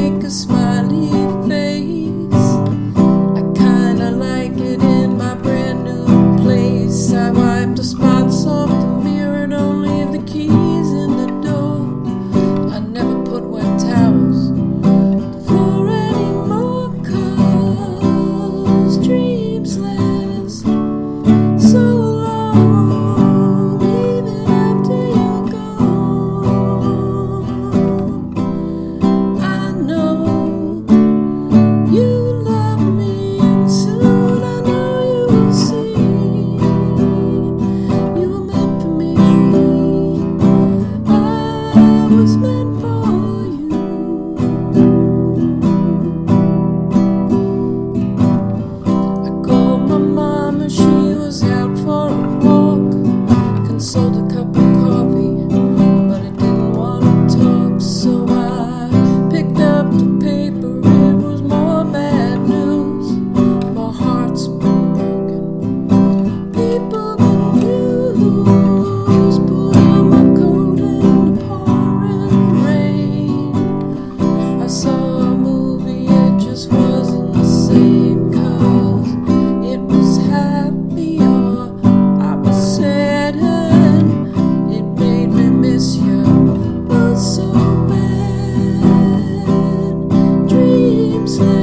make a smiley roses.